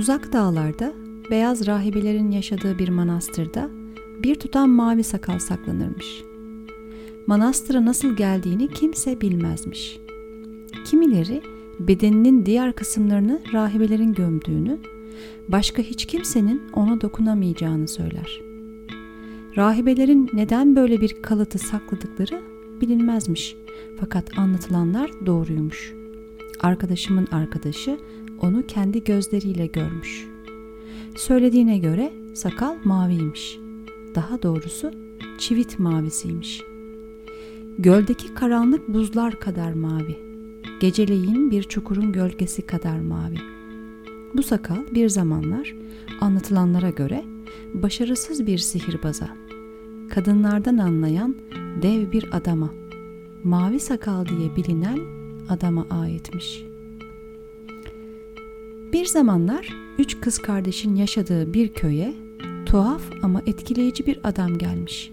Uzak dağlarda beyaz rahibelerin yaşadığı bir manastırda bir tutam mavi sakal saklanırmış. Manastıra nasıl geldiğini kimse bilmezmiş. Kimileri bedeninin diğer kısımlarını rahibelerin gömdüğünü, başka hiç kimsenin ona dokunamayacağını söyler. Rahibelerin neden böyle bir kalıtı sakladıkları bilinmezmiş. Fakat anlatılanlar doğruymuş. Arkadaşımın arkadaşı onu kendi gözleriyle görmüş. Söylediğine göre sakal maviymiş. Daha doğrusu çivit mavisiymiş. Göldeki karanlık buzlar kadar mavi. Geceleyin bir çukurun gölgesi kadar mavi. Bu sakal bir zamanlar anlatılanlara göre başarısız bir sihirbaza, kadınlardan anlayan dev bir adama, mavi sakal diye bilinen adama aitmiş. Bir zamanlar üç kız kardeşin yaşadığı bir köye tuhaf ama etkileyici bir adam gelmiş.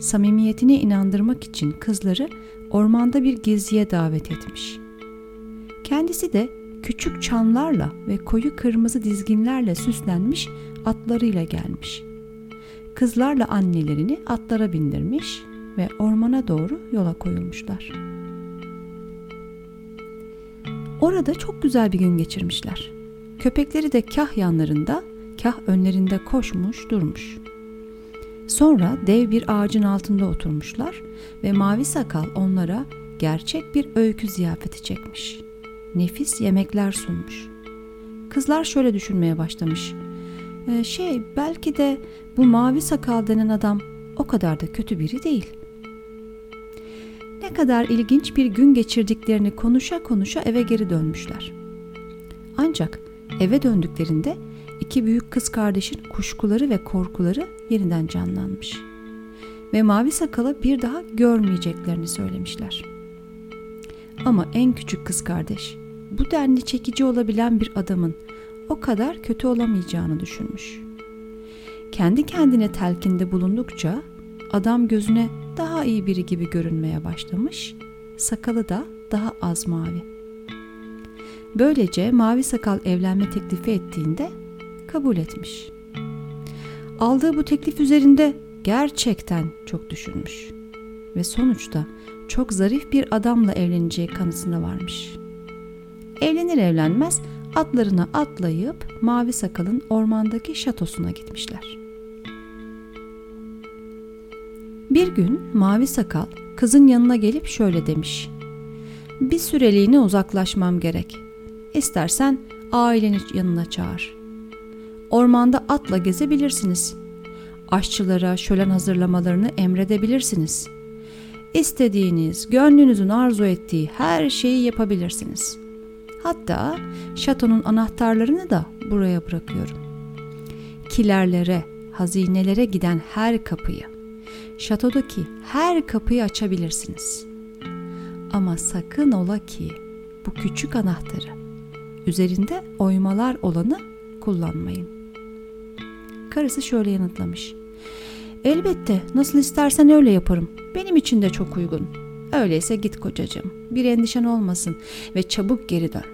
Samimiyetine inandırmak için kızları ormanda bir geziye davet etmiş. Kendisi de küçük çanlarla ve koyu kırmızı dizginlerle süslenmiş atlarıyla gelmiş. Kızlarla annelerini atlara bindirmiş ve ormana doğru yola koyulmuşlar. Orada çok güzel bir gün geçirmişler. Köpekleri de kah yanlarında, kah önlerinde koşmuş durmuş. Sonra dev bir ağacın altında oturmuşlar ve mavi sakal onlara gerçek bir öykü ziyafeti çekmiş. Nefis yemekler sunmuş. Kızlar şöyle düşünmeye başlamış. E, şey belki de bu mavi sakal denen adam o kadar da kötü biri değil. Ne kadar ilginç bir gün geçirdiklerini konuşa konuşa eve geri dönmüşler. Ancak eve döndüklerinde iki büyük kız kardeşin kuşkuları ve korkuları yeniden canlanmış. Ve mavi sakalı bir daha görmeyeceklerini söylemişler. Ama en küçük kız kardeş bu denli çekici olabilen bir adamın o kadar kötü olamayacağını düşünmüş. Kendi kendine telkinde bulundukça adam gözüne daha iyi biri gibi görünmeye başlamış, sakalı da daha az mavi. Böylece mavi sakal evlenme teklifi ettiğinde kabul etmiş. Aldığı bu teklif üzerinde gerçekten çok düşünmüş ve sonuçta çok zarif bir adamla evleneceği kanısına varmış. Evlenir evlenmez atlarına atlayıp Mavi Sakal'ın ormandaki şatosuna gitmişler. Bir gün Mavi Sakal kızın yanına gelip şöyle demiş. Bir süreliğine uzaklaşmam gerek. İstersen aileni yanına çağır. Ormanda atla gezebilirsiniz. Aşçılara şölen hazırlamalarını emredebilirsiniz. İstediğiniz, gönlünüzün arzu ettiği her şeyi yapabilirsiniz. Hatta şatonun anahtarlarını da buraya bırakıyorum. Kilerlere, hazinelere giden her kapıyı, şatodaki her kapıyı açabilirsiniz. Ama sakın ola ki bu küçük anahtarı üzerinde oymalar olanı kullanmayın. Karısı şöyle yanıtlamış. Elbette nasıl istersen öyle yaparım. Benim için de çok uygun. Öyleyse git kocacığım. Bir endişen olmasın ve çabuk geri dön.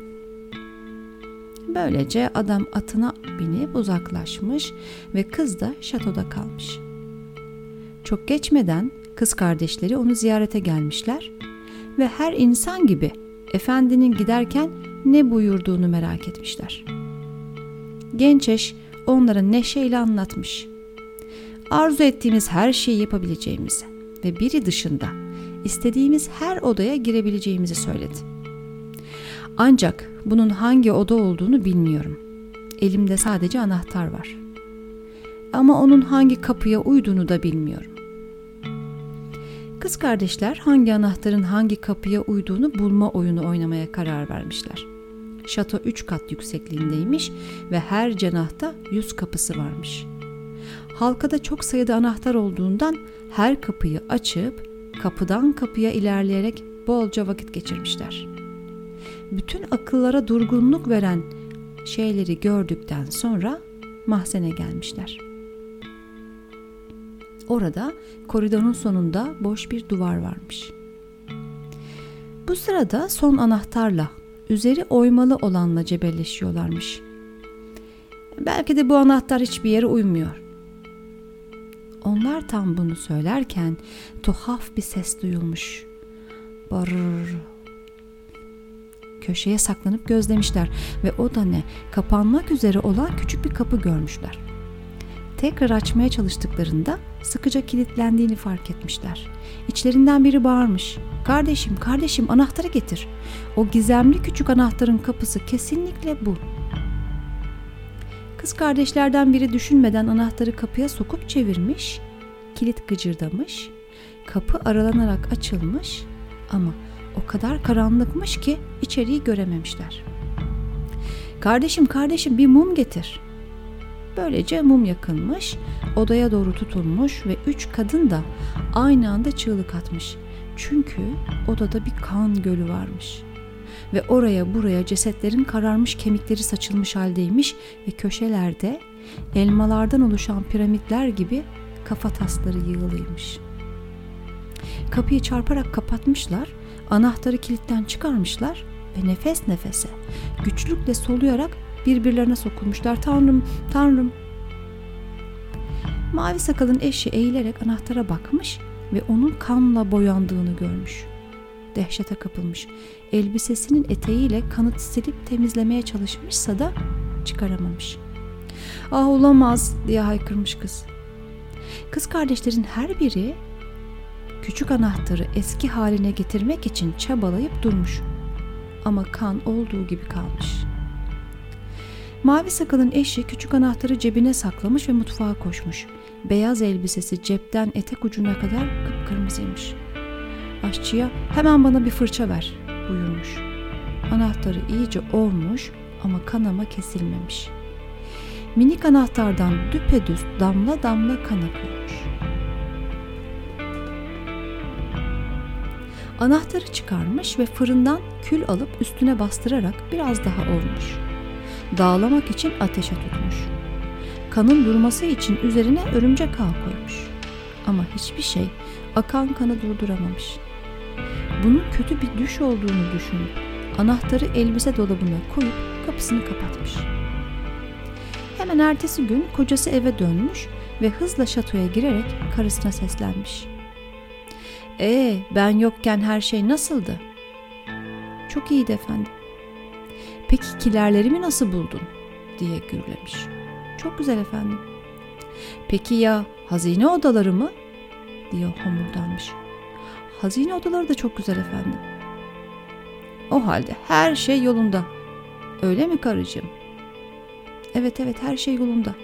Böylece adam atına binip uzaklaşmış ve kız da şatoda kalmış. Çok geçmeden kız kardeşleri onu ziyarete gelmişler ve her insan gibi efendinin giderken ne buyurduğunu merak etmişler. Genç eş onlara neşeyle anlatmış. Arzu ettiğimiz her şeyi yapabileceğimizi ve biri dışında istediğimiz her odaya girebileceğimizi söyledi. Ancak bunun hangi oda olduğunu bilmiyorum. Elimde sadece anahtar var. Ama onun hangi kapıya uyduğunu da bilmiyorum. Kız kardeşler hangi anahtarın hangi kapıya uyduğunu bulma oyunu oynamaya karar vermişler. Şato 3 kat yüksekliğindeymiş ve her cenahta 100 kapısı varmış. Halkada çok sayıda anahtar olduğundan her kapıyı açıp kapıdan kapıya ilerleyerek bolca vakit geçirmişler. Bütün akıllara durgunluk veren şeyleri gördükten sonra mahzene gelmişler. Orada koridorun sonunda boş bir duvar varmış. Bu sırada son anahtarla üzeri oymalı olanla cebelleşiyorlarmış. Belki de bu anahtar hiçbir yere uymuyor. Onlar tam bunu söylerken tuhaf bir ses duyulmuş. Barır. Köşeye saklanıp gözlemişler ve o da ne kapanmak üzere olan küçük bir kapı görmüşler. Tekrar açmaya çalıştıklarında sıkıca kilitlendiğini fark etmişler. İçlerinden biri bağırmış. Kardeşim, kardeşim anahtarı getir. O gizemli küçük anahtarın kapısı kesinlikle bu. Kız kardeşlerden biri düşünmeden anahtarı kapıya sokup çevirmiş. Kilit gıcırdamış. Kapı aralanarak açılmış ama o kadar karanlıkmış ki içeriği görememişler. Kardeşim kardeşim bir mum getir. Böylece mum yakılmış, odaya doğru tutulmuş ve üç kadın da aynı anda çığlık atmış. Çünkü odada bir kan gölü varmış. Ve oraya buraya cesetlerin kararmış kemikleri saçılmış haldeymiş ve köşelerde elmalardan oluşan piramitler gibi kafa tasları yığılıymış. Kapıyı çarparak kapatmışlar, anahtarı kilitten çıkarmışlar ve nefes nefese, güçlükle soluyarak birbirlerine sokulmuşlar. Tanrım, Tanrım. Mavi sakalın eşi eğilerek anahtara bakmış ve onun kanla boyandığını görmüş. Dehşete kapılmış. Elbisesinin eteğiyle kanı silip temizlemeye çalışmışsa da çıkaramamış. Ah olamaz diye haykırmış kız. Kız kardeşlerin her biri küçük anahtarı eski haline getirmek için çabalayıp durmuş. Ama kan olduğu gibi kalmış. Mavi sakalın eşi küçük anahtarı cebine saklamış ve mutfağa koşmuş. Beyaz elbisesi cepten etek ucuna kadar kıpkırmızıymış. Aşçıya hemen bana bir fırça ver buyurmuş. Anahtarı iyice olmuş ama kanama kesilmemiş. Minik anahtardan düpedüz damla damla kan akıyormuş. Anahtarı çıkarmış ve fırından kül alıp üstüne bastırarak biraz daha olmuş. Dağlamak için ateşe tutmuş. Kanın durması için üzerine örümcek ağ koymuş. Ama hiçbir şey akan kanı durduramamış. Bunun kötü bir düş olduğunu düşünüp anahtarı elbise dolabına koyup kapısını kapatmış. Hemen ertesi gün kocası eve dönmüş ve hızla şatoya girerek karısına seslenmiş. Ee, ben yokken her şey nasıldı? Çok iyiydi efendim. Peki kilerlerimi nasıl buldun? diye gürlemiş. Çok güzel efendim. Peki ya hazine odaları mı? diye homurdanmış. Hazine odaları da çok güzel efendim. O halde her şey yolunda. Öyle mi karıcığım? Evet evet her şey yolunda.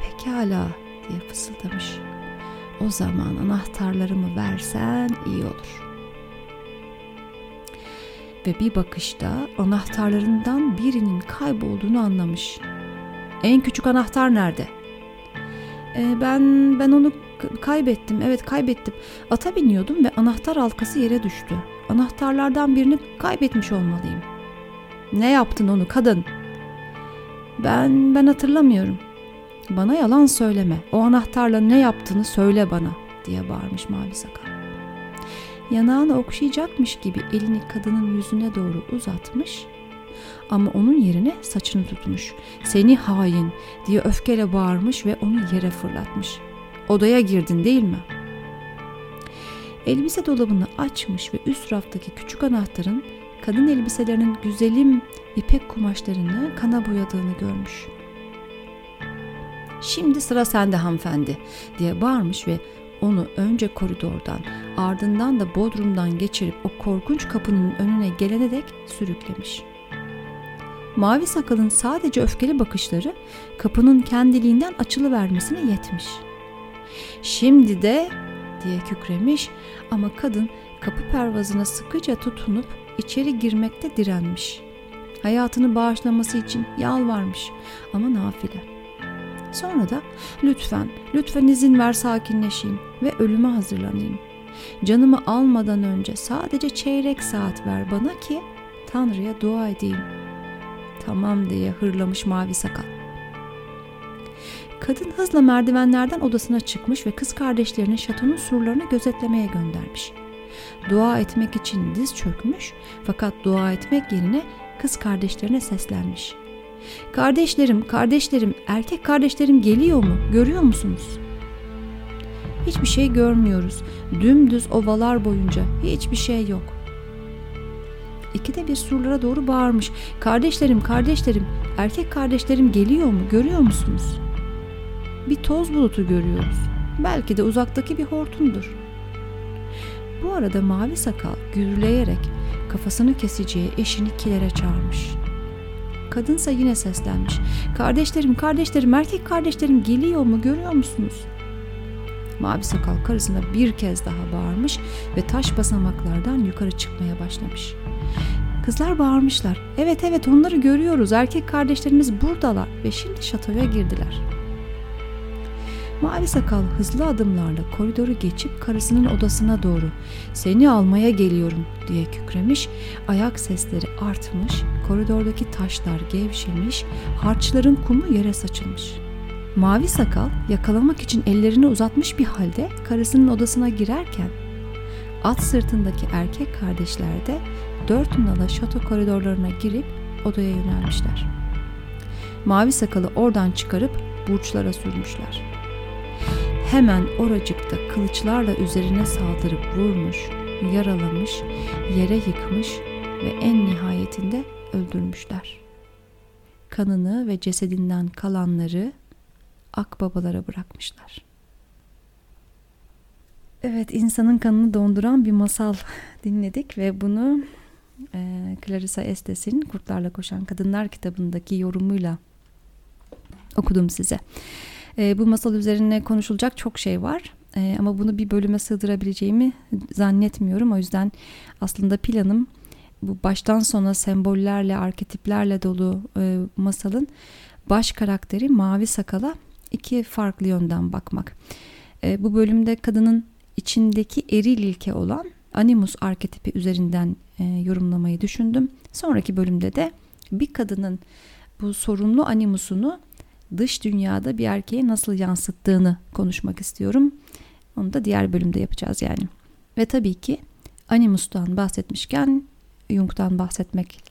Pekala diye fısıldamış. O zaman anahtarlarımı versen iyi olur. Ve bir bakışta anahtarlarından birinin kaybolduğunu anlamış. En küçük anahtar nerede? Ee, ben ben onu kaybettim. Evet kaybettim. Ata biniyordum ve anahtar halkası yere düştü. Anahtarlardan birini kaybetmiş olmalıyım. Ne yaptın onu kadın? Ben ben hatırlamıyorum. Bana yalan söyleme. O anahtarla ne yaptığını söyle bana diye bağırmış mavi sakal. Yanağını okşayacakmış gibi elini kadının yüzüne doğru uzatmış ama onun yerine saçını tutmuş. Seni hain diye öfkeyle bağırmış ve onu yere fırlatmış. Odaya girdin değil mi? Elbise dolabını açmış ve üst raftaki küçük anahtarın kadın elbiselerinin güzelim ipek kumaşlarını kana boyadığını görmüş. Şimdi sıra sende hanımefendi diye bağırmış ve onu önce koridordan ardından da bodrumdan geçirip o korkunç kapının önüne gelene dek sürüklemiş. Mavi sakalın sadece öfkeli bakışları kapının kendiliğinden açılıvermesine yetmiş. Şimdi de diye kükremiş ama kadın kapı pervazına sıkıca tutunup içeri girmekte direnmiş. Hayatını bağışlaması için yalvarmış ama nafile. Sonra da lütfen, lütfen izin ver sakinleşeyim ve ölüme hazırlanayım. Canımı almadan önce sadece çeyrek saat ver bana ki Tanrı'ya dua edeyim. Tamam diye hırlamış mavi sakal. Kadın hızla merdivenlerden odasına çıkmış ve kız kardeşlerini şatonun surlarını gözetlemeye göndermiş. Dua etmek için diz çökmüş fakat dua etmek yerine kız kardeşlerine seslenmiş. Kardeşlerim, kardeşlerim, erkek kardeşlerim geliyor mu? Görüyor musunuz? Hiçbir şey görmüyoruz. Dümdüz ovalar boyunca hiçbir şey yok. İkide bir surlara doğru bağırmış. Kardeşlerim, kardeşlerim, erkek kardeşlerim geliyor mu? Görüyor musunuz? Bir toz bulutu görüyoruz. Belki de uzaktaki bir hortumdur. Bu arada mavi sakal gürleyerek kafasını keseceği eşini kilere çağırmış. Kadınsa yine seslenmiş. Kardeşlerim, kardeşlerim, erkek kardeşlerim geliyor mu görüyor musunuz? Mavi sakal karısına bir kez daha bağırmış ve taş basamaklardan yukarı çıkmaya başlamış. Kızlar bağırmışlar. Evet evet onları görüyoruz. Erkek kardeşlerimiz buradalar ve şimdi şatoya girdiler.'' Mavi sakal hızlı adımlarla koridoru geçip karısının odasına doğru seni almaya geliyorum diye kükremiş, ayak sesleri artmış, koridordaki taşlar gevşemiş, harçların kumu yere saçılmış. Mavi sakal yakalamak için ellerini uzatmış bir halde karısının odasına girerken at sırtındaki erkek kardeşler de dört nala şato koridorlarına girip odaya yönelmişler. Mavi sakalı oradan çıkarıp burçlara sürmüşler hemen oracıkta kılıçlarla üzerine saldırıp vurmuş, yaralamış, yere yıkmış ve en nihayetinde öldürmüşler. Kanını ve cesedinden kalanları akbabalara bırakmışlar. Evet, insanın kanını donduran bir masal dinledik ve bunu e, Clarissa Estes'in Kurtlarla Koşan Kadınlar kitabındaki yorumuyla okudum size. E, bu masal üzerine konuşulacak çok şey var. E, ama bunu bir bölüme sığdırabileceğimi zannetmiyorum. O yüzden aslında planım bu baştan sona sembollerle, arketiplerle dolu e, masalın baş karakteri Mavi Sakal'a iki farklı yönden bakmak. E, bu bölümde kadının içindeki eril ilke olan animus arketipi üzerinden e, yorumlamayı düşündüm. Sonraki bölümde de bir kadının bu sorunlu animusunu dış dünyada bir erkeğe nasıl yansıttığını konuşmak istiyorum. Onu da diğer bölümde yapacağız yani. Ve tabii ki Animus'tan bahsetmişken Jung'dan bahsetmek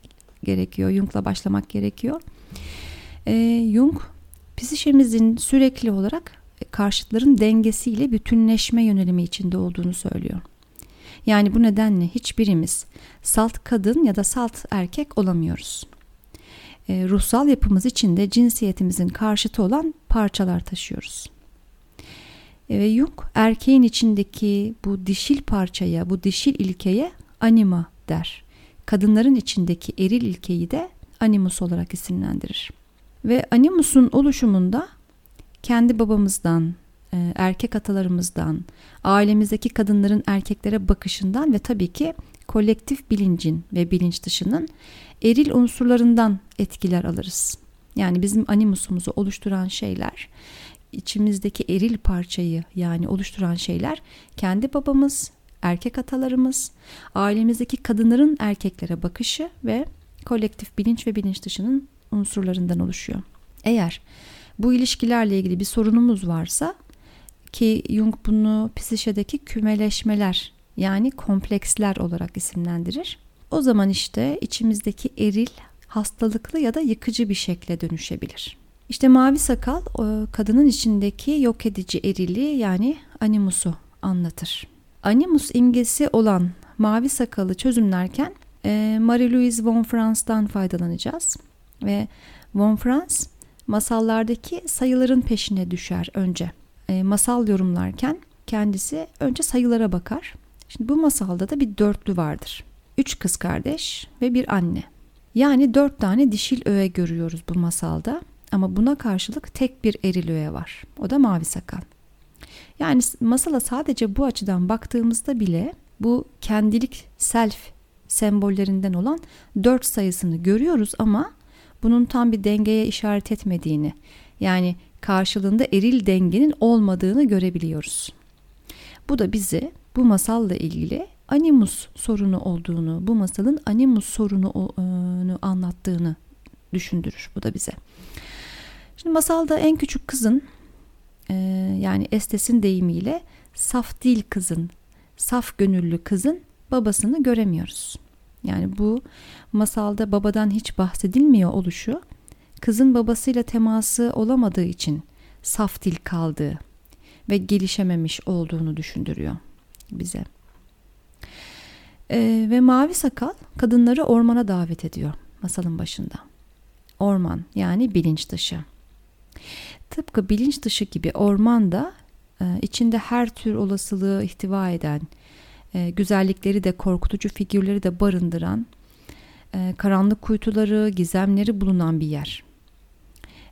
gerekiyor. Jung'la başlamak gerekiyor. Ee, Jung psişemizin sürekli olarak karşıtların dengesiyle bütünleşme yönelimi içinde olduğunu söylüyor. Yani bu nedenle hiçbirimiz salt kadın ya da salt erkek olamıyoruz e, ruhsal yapımız içinde cinsiyetimizin karşıtı olan parçalar taşıyoruz. E, ve Jung erkeğin içindeki bu dişil parçaya, bu dişil ilkeye anima der. Kadınların içindeki eril ilkeyi de animus olarak isimlendirir. Ve animusun oluşumunda kendi babamızdan, e, erkek atalarımızdan, ailemizdeki kadınların erkeklere bakışından ve tabii ki kolektif bilincin ve bilinç dışının eril unsurlarından etkiler alırız. Yani bizim animusumuzu oluşturan şeyler, içimizdeki eril parçayı yani oluşturan şeyler kendi babamız, erkek atalarımız, ailemizdeki kadınların erkeklere bakışı ve kolektif bilinç ve bilinç dışının unsurlarından oluşuyor. Eğer bu ilişkilerle ilgili bir sorunumuz varsa ki Jung bunu psişedeki kümeleşmeler yani kompleksler olarak isimlendirir. O zaman işte içimizdeki eril hastalıklı ya da yıkıcı bir şekle dönüşebilir. İşte mavi sakal kadının içindeki yok edici eriliği yani animusu anlatır. Animus imgesi olan mavi sakalı çözümlerken e, Marie-Louise von Franz'dan faydalanacağız. Ve von Franz masallardaki sayıların peşine düşer önce. E, masal yorumlarken kendisi önce sayılara bakar. Şimdi bu masalda da bir dörtlü vardır üç kız kardeş ve bir anne. Yani dört tane dişil öğe görüyoruz bu masalda. Ama buna karşılık tek bir eril öğe var. O da mavi sakal. Yani masala sadece bu açıdan baktığımızda bile bu kendilik self sembollerinden olan dört sayısını görüyoruz ama bunun tam bir dengeye işaret etmediğini yani karşılığında eril dengenin olmadığını görebiliyoruz. Bu da bizi bu masalla ilgili animus sorunu olduğunu, bu masalın animus sorunu anlattığını düşündürür bu da bize. Şimdi masalda en küçük kızın e, yani Estes'in deyimiyle saf dil kızın, saf gönüllü kızın babasını göremiyoruz. Yani bu masalda babadan hiç bahsedilmiyor oluşu kızın babasıyla teması olamadığı için saf dil kaldığı ve gelişememiş olduğunu düşündürüyor bize. Ee, ve mavi sakal kadınları ormana davet ediyor masalın başında. Orman yani bilinç dışı. Tıpkı bilinç dışı gibi orman da e, içinde her tür olasılığı ihtiva eden, e, güzellikleri de korkutucu figürleri de barındıran, e, karanlık kuytuları, gizemleri bulunan bir yer.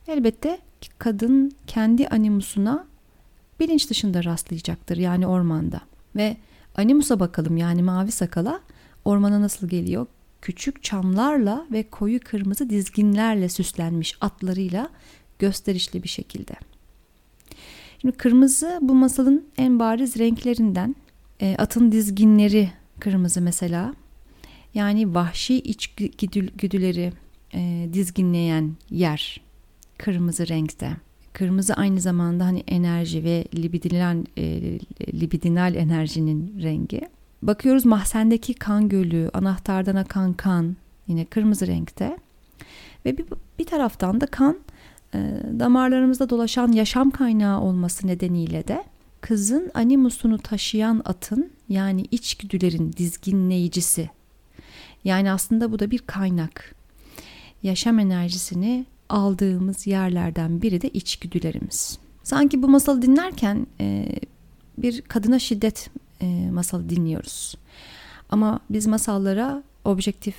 Elbette kadın kendi animusuna bilinç dışında rastlayacaktır yani ormanda. Ve animusa bakalım yani mavi sakala ormana nasıl geliyor? Küçük çamlarla ve koyu kırmızı dizginlerle süslenmiş atlarıyla gösterişli bir şekilde. Şimdi kırmızı bu masalın en bariz renklerinden. E, atın dizginleri kırmızı mesela. Yani vahşi içgüdüleri e, dizginleyen yer kırmızı renkte. Kırmızı aynı zamanda hani enerji ve libidinal, e, libidinal enerjinin rengi. Bakıyoruz mahzendeki kan gölü, anahtardan akan kan yine kırmızı renkte. Ve bir, bir taraftan da kan e, damarlarımızda dolaşan yaşam kaynağı olması nedeniyle de kızın animusunu taşıyan atın yani içgüdülerin dizginleyicisi. Yani aslında bu da bir kaynak. Yaşam enerjisini aldığımız yerlerden biri de içgüdülerimiz. Sanki bu masalı dinlerken e, bir kadına şiddet e, masalı dinliyoruz. Ama biz masallara objektif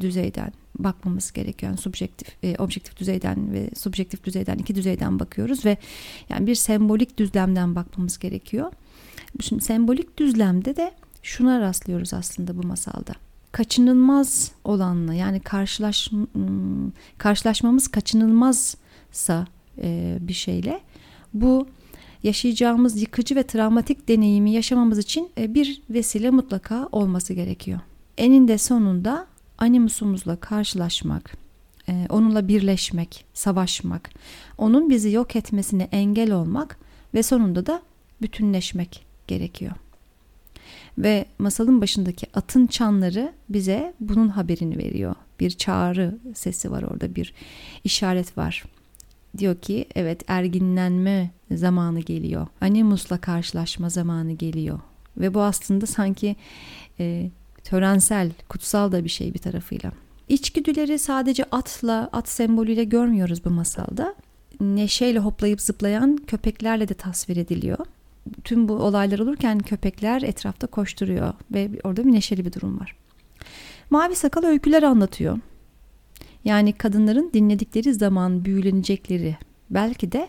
düzeyden bakmamız gerekiyor. Yani subjektif, e, objektif düzeyden ve subjektif düzeyden iki düzeyden bakıyoruz ve yani bir sembolik düzlemden bakmamız gerekiyor. Şimdi sembolik düzlemde de şuna rastlıyoruz aslında bu masalda. Kaçınılmaz olanla yani karşılaş karşılaşmamız kaçınılmazsa e, bir şeyle bu yaşayacağımız yıkıcı ve travmatik deneyimi yaşamamız için e, bir vesile mutlaka olması gerekiyor. Eninde sonunda animusumuzla karşılaşmak, e, onunla birleşmek, savaşmak, onun bizi yok etmesine engel olmak ve sonunda da bütünleşmek gerekiyor. Ve masalın başındaki atın çanları bize bunun haberini veriyor. Bir çağrı sesi var orada, bir işaret var. Diyor ki evet erginlenme zamanı geliyor. Animus'la karşılaşma zamanı geliyor. Ve bu aslında sanki e, törensel, kutsal da bir şey bir tarafıyla. İçgüdüleri sadece atla, at sembolüyle görmüyoruz bu masalda. Neşeyle hoplayıp zıplayan köpeklerle de tasvir ediliyor. Tüm bu olaylar olurken köpekler etrafta koşturuyor ve orada bir neşeli bir durum var. Mavi Sakal öyküler anlatıyor. Yani kadınların dinledikleri zaman büyülenecekleri, belki de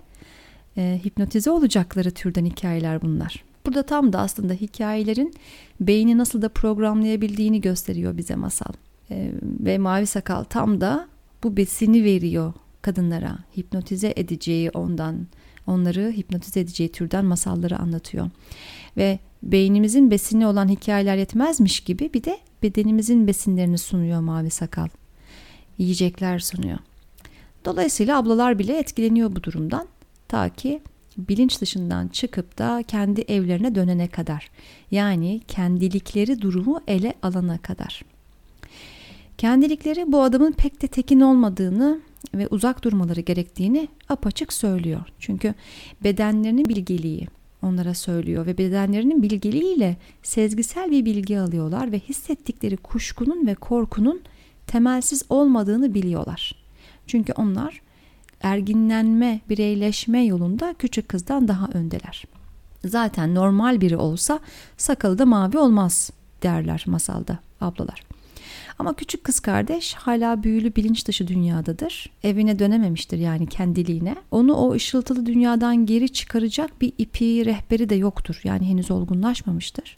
e, hipnotize olacakları türden hikayeler bunlar. Burada tam da aslında hikayelerin beyni nasıl da programlayabildiğini gösteriyor bize masal. E, ve Mavi Sakal tam da bu besini veriyor kadınlara. Hipnotize edeceği ondan, onları hipnotize edeceği türden masalları anlatıyor. Ve beynimizin besini olan hikayeler yetmezmiş gibi bir de bedenimizin besinlerini sunuyor Mavi Sakal. Yiyecekler sunuyor. Dolayısıyla ablalar bile etkileniyor bu durumdan. Ta ki bilinç dışından çıkıp da kendi evlerine dönene kadar. Yani kendilikleri durumu ele alana kadar. Kendilikleri bu adamın pek de tekin olmadığını ve uzak durmaları gerektiğini apaçık söylüyor. Çünkü bedenlerinin bilgeliği onlara söylüyor ve bedenlerinin bilgeliğiyle sezgisel bir bilgi alıyorlar ve hissettikleri kuşkunun ve korkunun temelsiz olmadığını biliyorlar. Çünkü onlar erginlenme, bireyleşme yolunda küçük kızdan daha öndeler. Zaten normal biri olsa sakalı da mavi olmaz derler masalda ablalar. Ama küçük kız kardeş hala büyülü bilinç dışı dünyadadır. Evine dönememiştir yani kendiliğine. Onu o ışıltılı dünyadan geri çıkaracak bir ipi, rehberi de yoktur. Yani henüz olgunlaşmamıştır.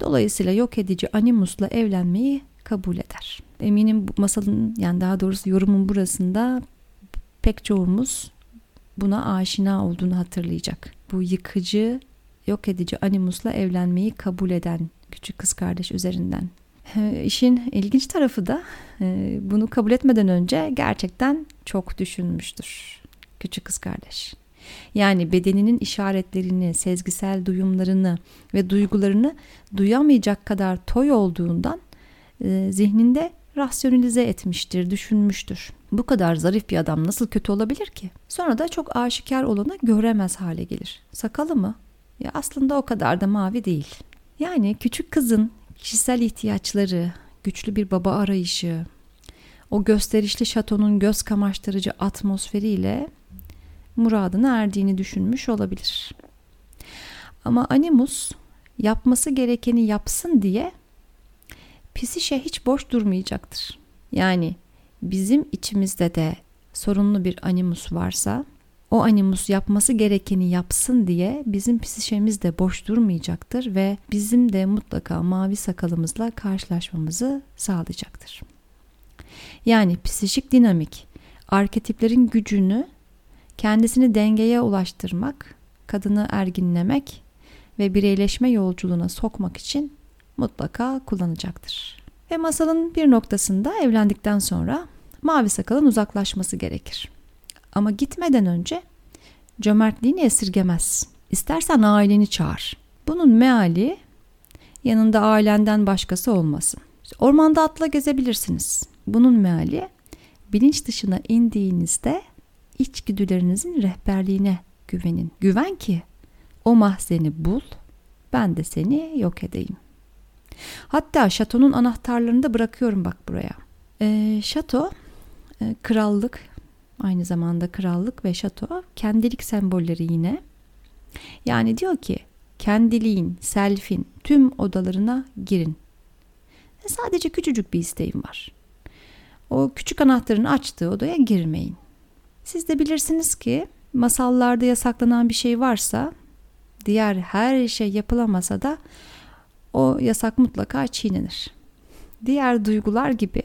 Dolayısıyla yok edici Animus'la evlenmeyi kabul eder. Eminim bu masalın yani daha doğrusu yorumun burasında pek çoğumuz buna aşina olduğunu hatırlayacak. Bu yıkıcı, yok edici animusla evlenmeyi kabul eden küçük kız kardeş üzerinden. İşin ilginç tarafı da e, bunu kabul etmeden önce gerçekten çok düşünmüştür küçük kız kardeş. Yani bedeninin işaretlerini, sezgisel duyumlarını ve duygularını duyamayacak kadar toy olduğundan e, zihninde rasyonalize etmiştir, düşünmüştür. Bu kadar zarif bir adam nasıl kötü olabilir ki? Sonra da çok aşikar olanı göremez hale gelir. Sakalı mı? Ya aslında o kadar da mavi değil. Yani küçük kızın kişisel ihtiyaçları, güçlü bir baba arayışı, o gösterişli şatonun göz kamaştırıcı atmosferiyle muradına erdiğini düşünmüş olabilir. Ama Animus yapması gerekeni yapsın diye Pisişe hiç boş durmayacaktır. Yani bizim içimizde de sorunlu bir animus varsa o animus yapması gerekeni yapsın diye bizim psişemiz de boş durmayacaktır ve bizim de mutlaka mavi sakalımızla karşılaşmamızı sağlayacaktır. Yani psişik dinamik arketiplerin gücünü kendisini dengeye ulaştırmak, kadını erginlemek ve bireyleşme yolculuğuna sokmak için mutlaka kullanacaktır. Ve masalın bir noktasında evlendikten sonra mavi sakalın uzaklaşması gerekir. Ama gitmeden önce cömertliğini esirgemez. İstersen aileni çağır. Bunun meali yanında ailenden başkası olmasın. Ormanda atla gezebilirsiniz. Bunun meali bilinç dışına indiğinizde içgüdülerinizin rehberliğine güvenin. Güven ki o mahzeni bul, ben de seni yok edeyim. Hatta şatonun anahtarlarını da bırakıyorum bak buraya. E, şato e, krallık aynı zamanda krallık ve şato kendilik sembolleri yine. Yani diyor ki kendiliğin, selfin tüm odalarına girin. E, sadece küçücük bir isteğim var. O küçük anahtarın açtığı odaya girmeyin. Siz de bilirsiniz ki masallarda yasaklanan bir şey varsa diğer her şey yapılamasa da o yasak mutlaka çiğnenir. Diğer duygular gibi,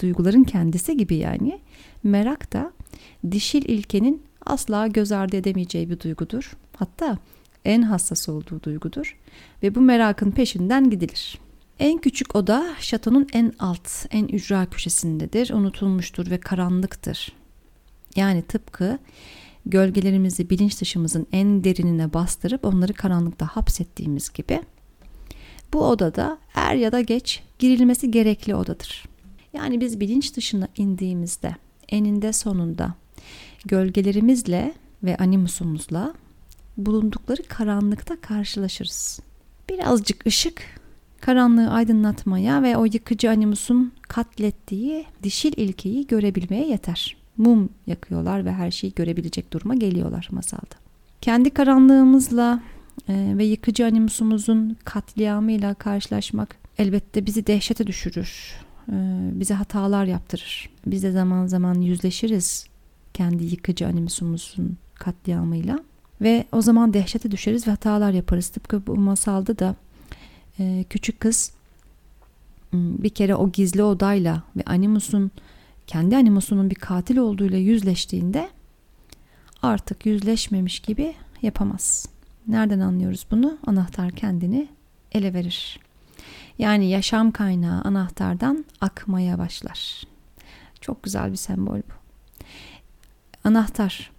duyguların kendisi gibi yani, merak da dişil ilkenin asla göz ardı edemeyeceği bir duygudur. Hatta en hassas olduğu duygudur ve bu merakın peşinden gidilir. En küçük oda şatonun en alt, en ücra köşesindedir, unutulmuştur ve karanlıktır. Yani tıpkı gölgelerimizi bilinç dışımızın en derinine bastırıp onları karanlıkta hapsettiğimiz gibi bu odada er ya da geç girilmesi gerekli odadır. Yani biz bilinç dışına indiğimizde eninde sonunda gölgelerimizle ve animusumuzla bulundukları karanlıkta karşılaşırız. Birazcık ışık karanlığı aydınlatmaya ve o yıkıcı animusun katlettiği dişil ilkeyi görebilmeye yeter. Mum yakıyorlar ve her şeyi görebilecek duruma geliyorlar masalda. Kendi karanlığımızla e, ve yıkıcı animusumuzun katliamıyla karşılaşmak elbette bizi dehşete düşürür. E, bize hatalar yaptırır. Biz de zaman zaman yüzleşiriz kendi yıkıcı animusumuzun katliamıyla. Ve o zaman dehşete düşeriz ve hatalar yaparız. Tıpkı bu masalda da e, küçük kız bir kere o gizli odayla ve animusun kendi animusunun bir katil olduğuyla yüzleştiğinde artık yüzleşmemiş gibi yapamaz. Nereden anlıyoruz bunu? Anahtar kendini ele verir. Yani yaşam kaynağı anahtardan akmaya başlar. Çok güzel bir sembol bu. Anahtar.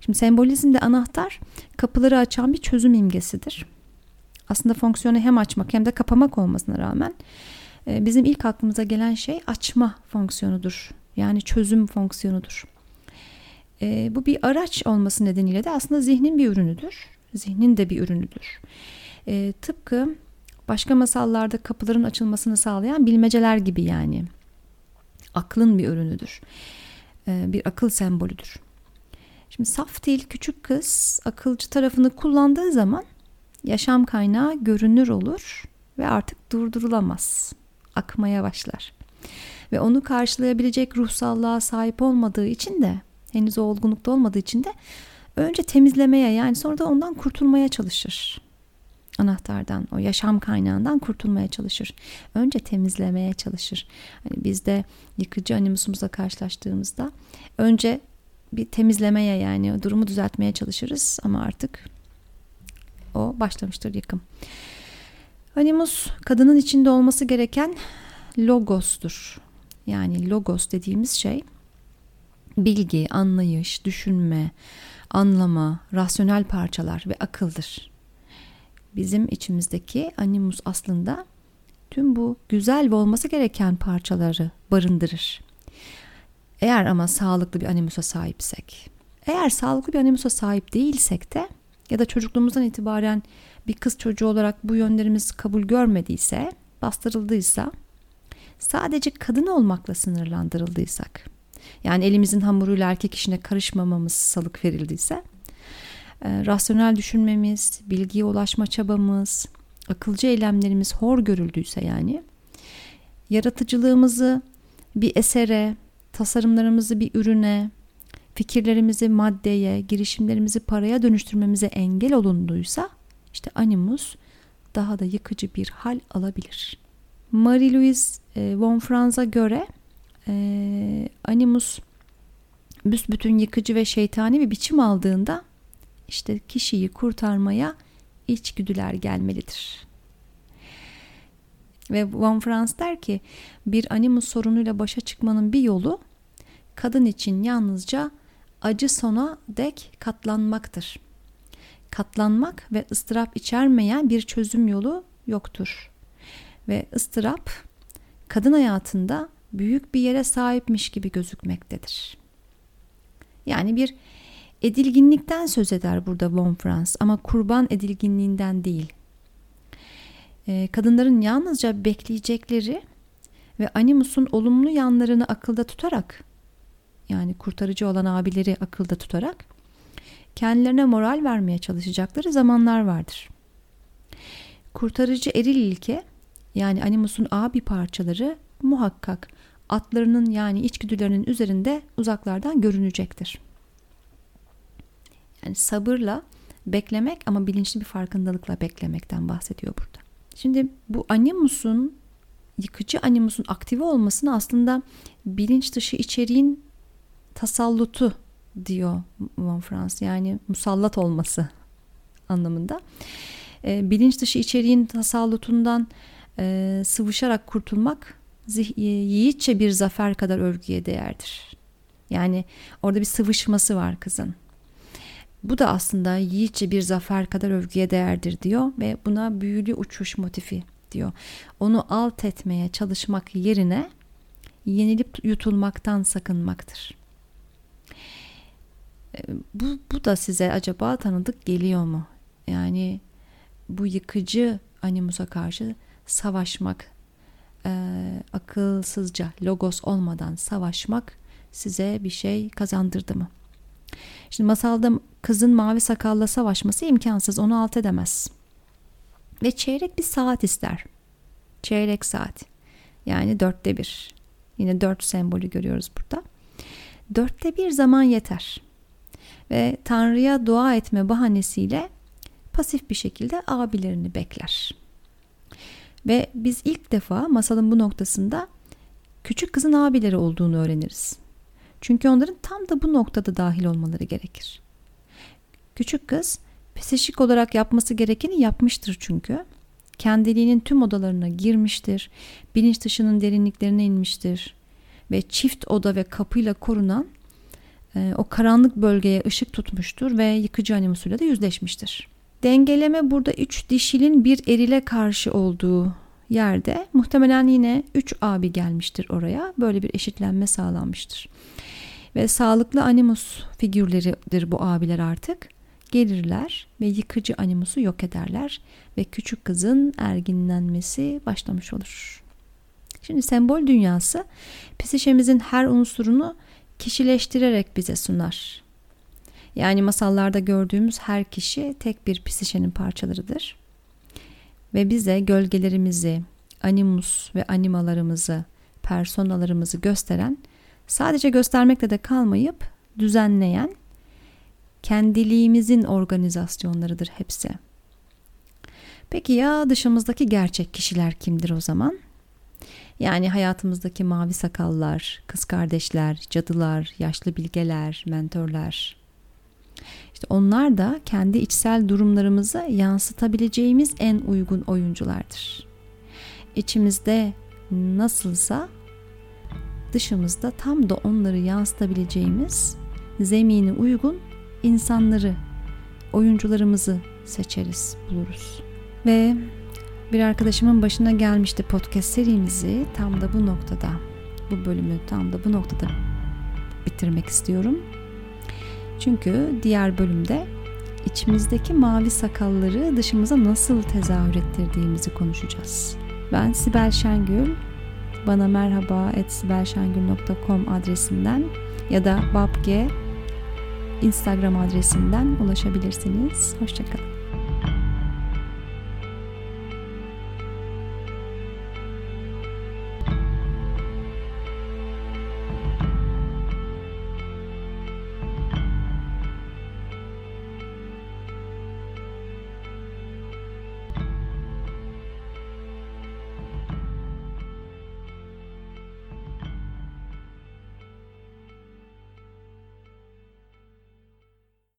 Şimdi sembolizmde anahtar kapıları açan bir çözüm imgesidir. Aslında fonksiyonu hem açmak hem de kapamak olmasına rağmen e, bizim ilk aklımıza gelen şey açma fonksiyonudur. Yani çözüm fonksiyonudur. E, bu bir araç olması nedeniyle de aslında zihnin bir ürünüdür zihnin de bir ürünüdür. E, tıpkı başka masallarda kapıların açılmasını sağlayan bilmeceler gibi yani. Aklın bir ürünüdür. E, bir akıl sembolüdür. Şimdi saf değil küçük kız akılcı tarafını kullandığı zaman yaşam kaynağı görünür olur ve artık durdurulamaz. Akmaya başlar. Ve onu karşılayabilecek ruhsallığa sahip olmadığı için de henüz olgunlukta olmadığı için de önce temizlemeye yani sonra da ondan kurtulmaya çalışır. Anahtardan, o yaşam kaynağından kurtulmaya çalışır. Önce temizlemeye çalışır. Hani biz de yıkıcı animusumuzla karşılaştığımızda önce bir temizlemeye yani durumu düzeltmeye çalışırız ama artık o başlamıştır yıkım. Animus kadının içinde olması gereken logostur. Yani logos dediğimiz şey bilgi, anlayış, düşünme, anlama, rasyonel parçalar ve akıldır. Bizim içimizdeki animus aslında tüm bu güzel ve olması gereken parçaları barındırır. Eğer ama sağlıklı bir animusa sahipsek. Eğer sağlıklı bir animusa sahip değilsek de ya da çocukluğumuzdan itibaren bir kız çocuğu olarak bu yönlerimiz kabul görmediyse, bastırıldıysa, sadece kadın olmakla sınırlandırıldıysak, yani elimizin hamuruyla erkek işine karışmamamız salık verildiyse, e, rasyonel düşünmemiz, bilgiye ulaşma çabamız, akılcı eylemlerimiz hor görüldüyse yani, yaratıcılığımızı bir esere, tasarımlarımızı bir ürüne, fikirlerimizi maddeye, girişimlerimizi paraya dönüştürmemize engel olunduysa işte animus daha da yıkıcı bir hal alabilir. Marie-Louise e, von Franz'a göre e, animus büsbütün yıkıcı ve şeytani bir biçim aldığında işte kişiyi kurtarmaya içgüdüler gelmelidir. Ve Von Franz der ki bir animus sorunuyla başa çıkmanın bir yolu kadın için yalnızca acı sona dek katlanmaktır. Katlanmak ve ıstırap içermeyen bir çözüm yolu yoktur. Ve ıstırap kadın hayatında büyük bir yere sahipmiş gibi gözükmektedir. Yani bir edilginlikten söz eder burada Von Franz ama kurban edilginliğinden değil. Ee, kadınların yalnızca bekleyecekleri ve animusun olumlu yanlarını akılda tutarak yani kurtarıcı olan abileri akılda tutarak kendilerine moral vermeye çalışacakları zamanlar vardır. Kurtarıcı eril ilke yani animusun abi parçaları muhakkak atlarının yani içgüdülerinin üzerinde uzaklardan görünecektir. Yani sabırla beklemek ama bilinçli bir farkındalıkla beklemekten bahsediyor burada. Şimdi bu animusun yıkıcı animusun aktive olmasını aslında bilinç dışı içeriğin tasallutu diyor Von Franz yani musallat olması anlamında. E, bilinç dışı içeriğin tasallutundan e, sıvışarak kurtulmak zih- yiğitçe bir zafer kadar övgüye değerdir. Yani orada bir sıvışması var kızın. Bu da aslında yiğitçe bir zafer kadar övgüye değerdir diyor ve buna büyülü uçuş motifi diyor. Onu alt etmeye çalışmak yerine yenilip yutulmaktan sakınmaktır. E, bu, bu da size acaba tanıdık geliyor mu? Yani bu yıkıcı animusa karşı savaşmak, e, akılsızca, logos olmadan savaşmak size bir şey kazandırdı mı? Şimdi masalda kızın mavi sakalla savaşması imkansız. Onu alt edemez. Ve çeyrek bir saat ister. Çeyrek saat. Yani dörtte bir. Yine dört sembolü görüyoruz burada. Dörtte bir zaman yeter. Ve Tanrı'ya dua etme bahanesiyle pasif bir şekilde abilerini bekler. Ve biz ilk defa masalın bu noktasında küçük kızın abileri olduğunu öğreniriz. Çünkü onların tam da bu noktada dahil olmaları gerekir. Küçük kız psikik olarak yapması gerekeni yapmıştır çünkü. Kendiliğinin tüm odalarına girmiştir, bilinç dışının derinliklerine inmiştir ve çift oda ve kapıyla korunan e, o karanlık bölgeye ışık tutmuştur ve yıkıcı animusuyla da yüzleşmiştir. Dengeleme burada üç dişilin bir erile karşı olduğu yerde muhtemelen yine üç abi gelmiştir oraya. Böyle bir eşitlenme sağlanmıştır. Ve sağlıklı animus figürleridir bu abiler artık. Gelirler ve yıkıcı animusu yok ederler ve küçük kızın erginlenmesi başlamış olur. Şimdi sembol dünyası psişemizin her unsurunu kişileştirerek bize sunar. Yani masallarda gördüğümüz her kişi tek bir psişenin parçalarıdır. Ve bize gölgelerimizi, animus ve animalarımızı, personalarımızı gösteren, sadece göstermekle de kalmayıp düzenleyen kendiliğimizin organizasyonlarıdır hepsi. Peki ya dışımızdaki gerçek kişiler kimdir o zaman? Yani hayatımızdaki mavi sakallar, kız kardeşler, cadılar, yaşlı bilgeler, mentorlar. İşte onlar da kendi içsel durumlarımızı yansıtabileceğimiz en uygun oyunculardır. İçimizde nasılsa dışımızda tam da onları yansıtabileceğimiz zemini uygun insanları, oyuncularımızı seçeriz, buluruz. Ve Bir arkadaşımın başına gelmişti podcast serimizi tam da bu noktada, bu bölümü tam da bu noktada bitirmek istiyorum. Çünkü diğer bölümde içimizdeki mavi sakalları dışımıza nasıl tezahür ettirdiğimizi konuşacağız. Ben Sibel Şengül. Bana merhaba sibelşengül.com adresinden ya da babg Instagram adresinden ulaşabilirsiniz. Hoşçakalın.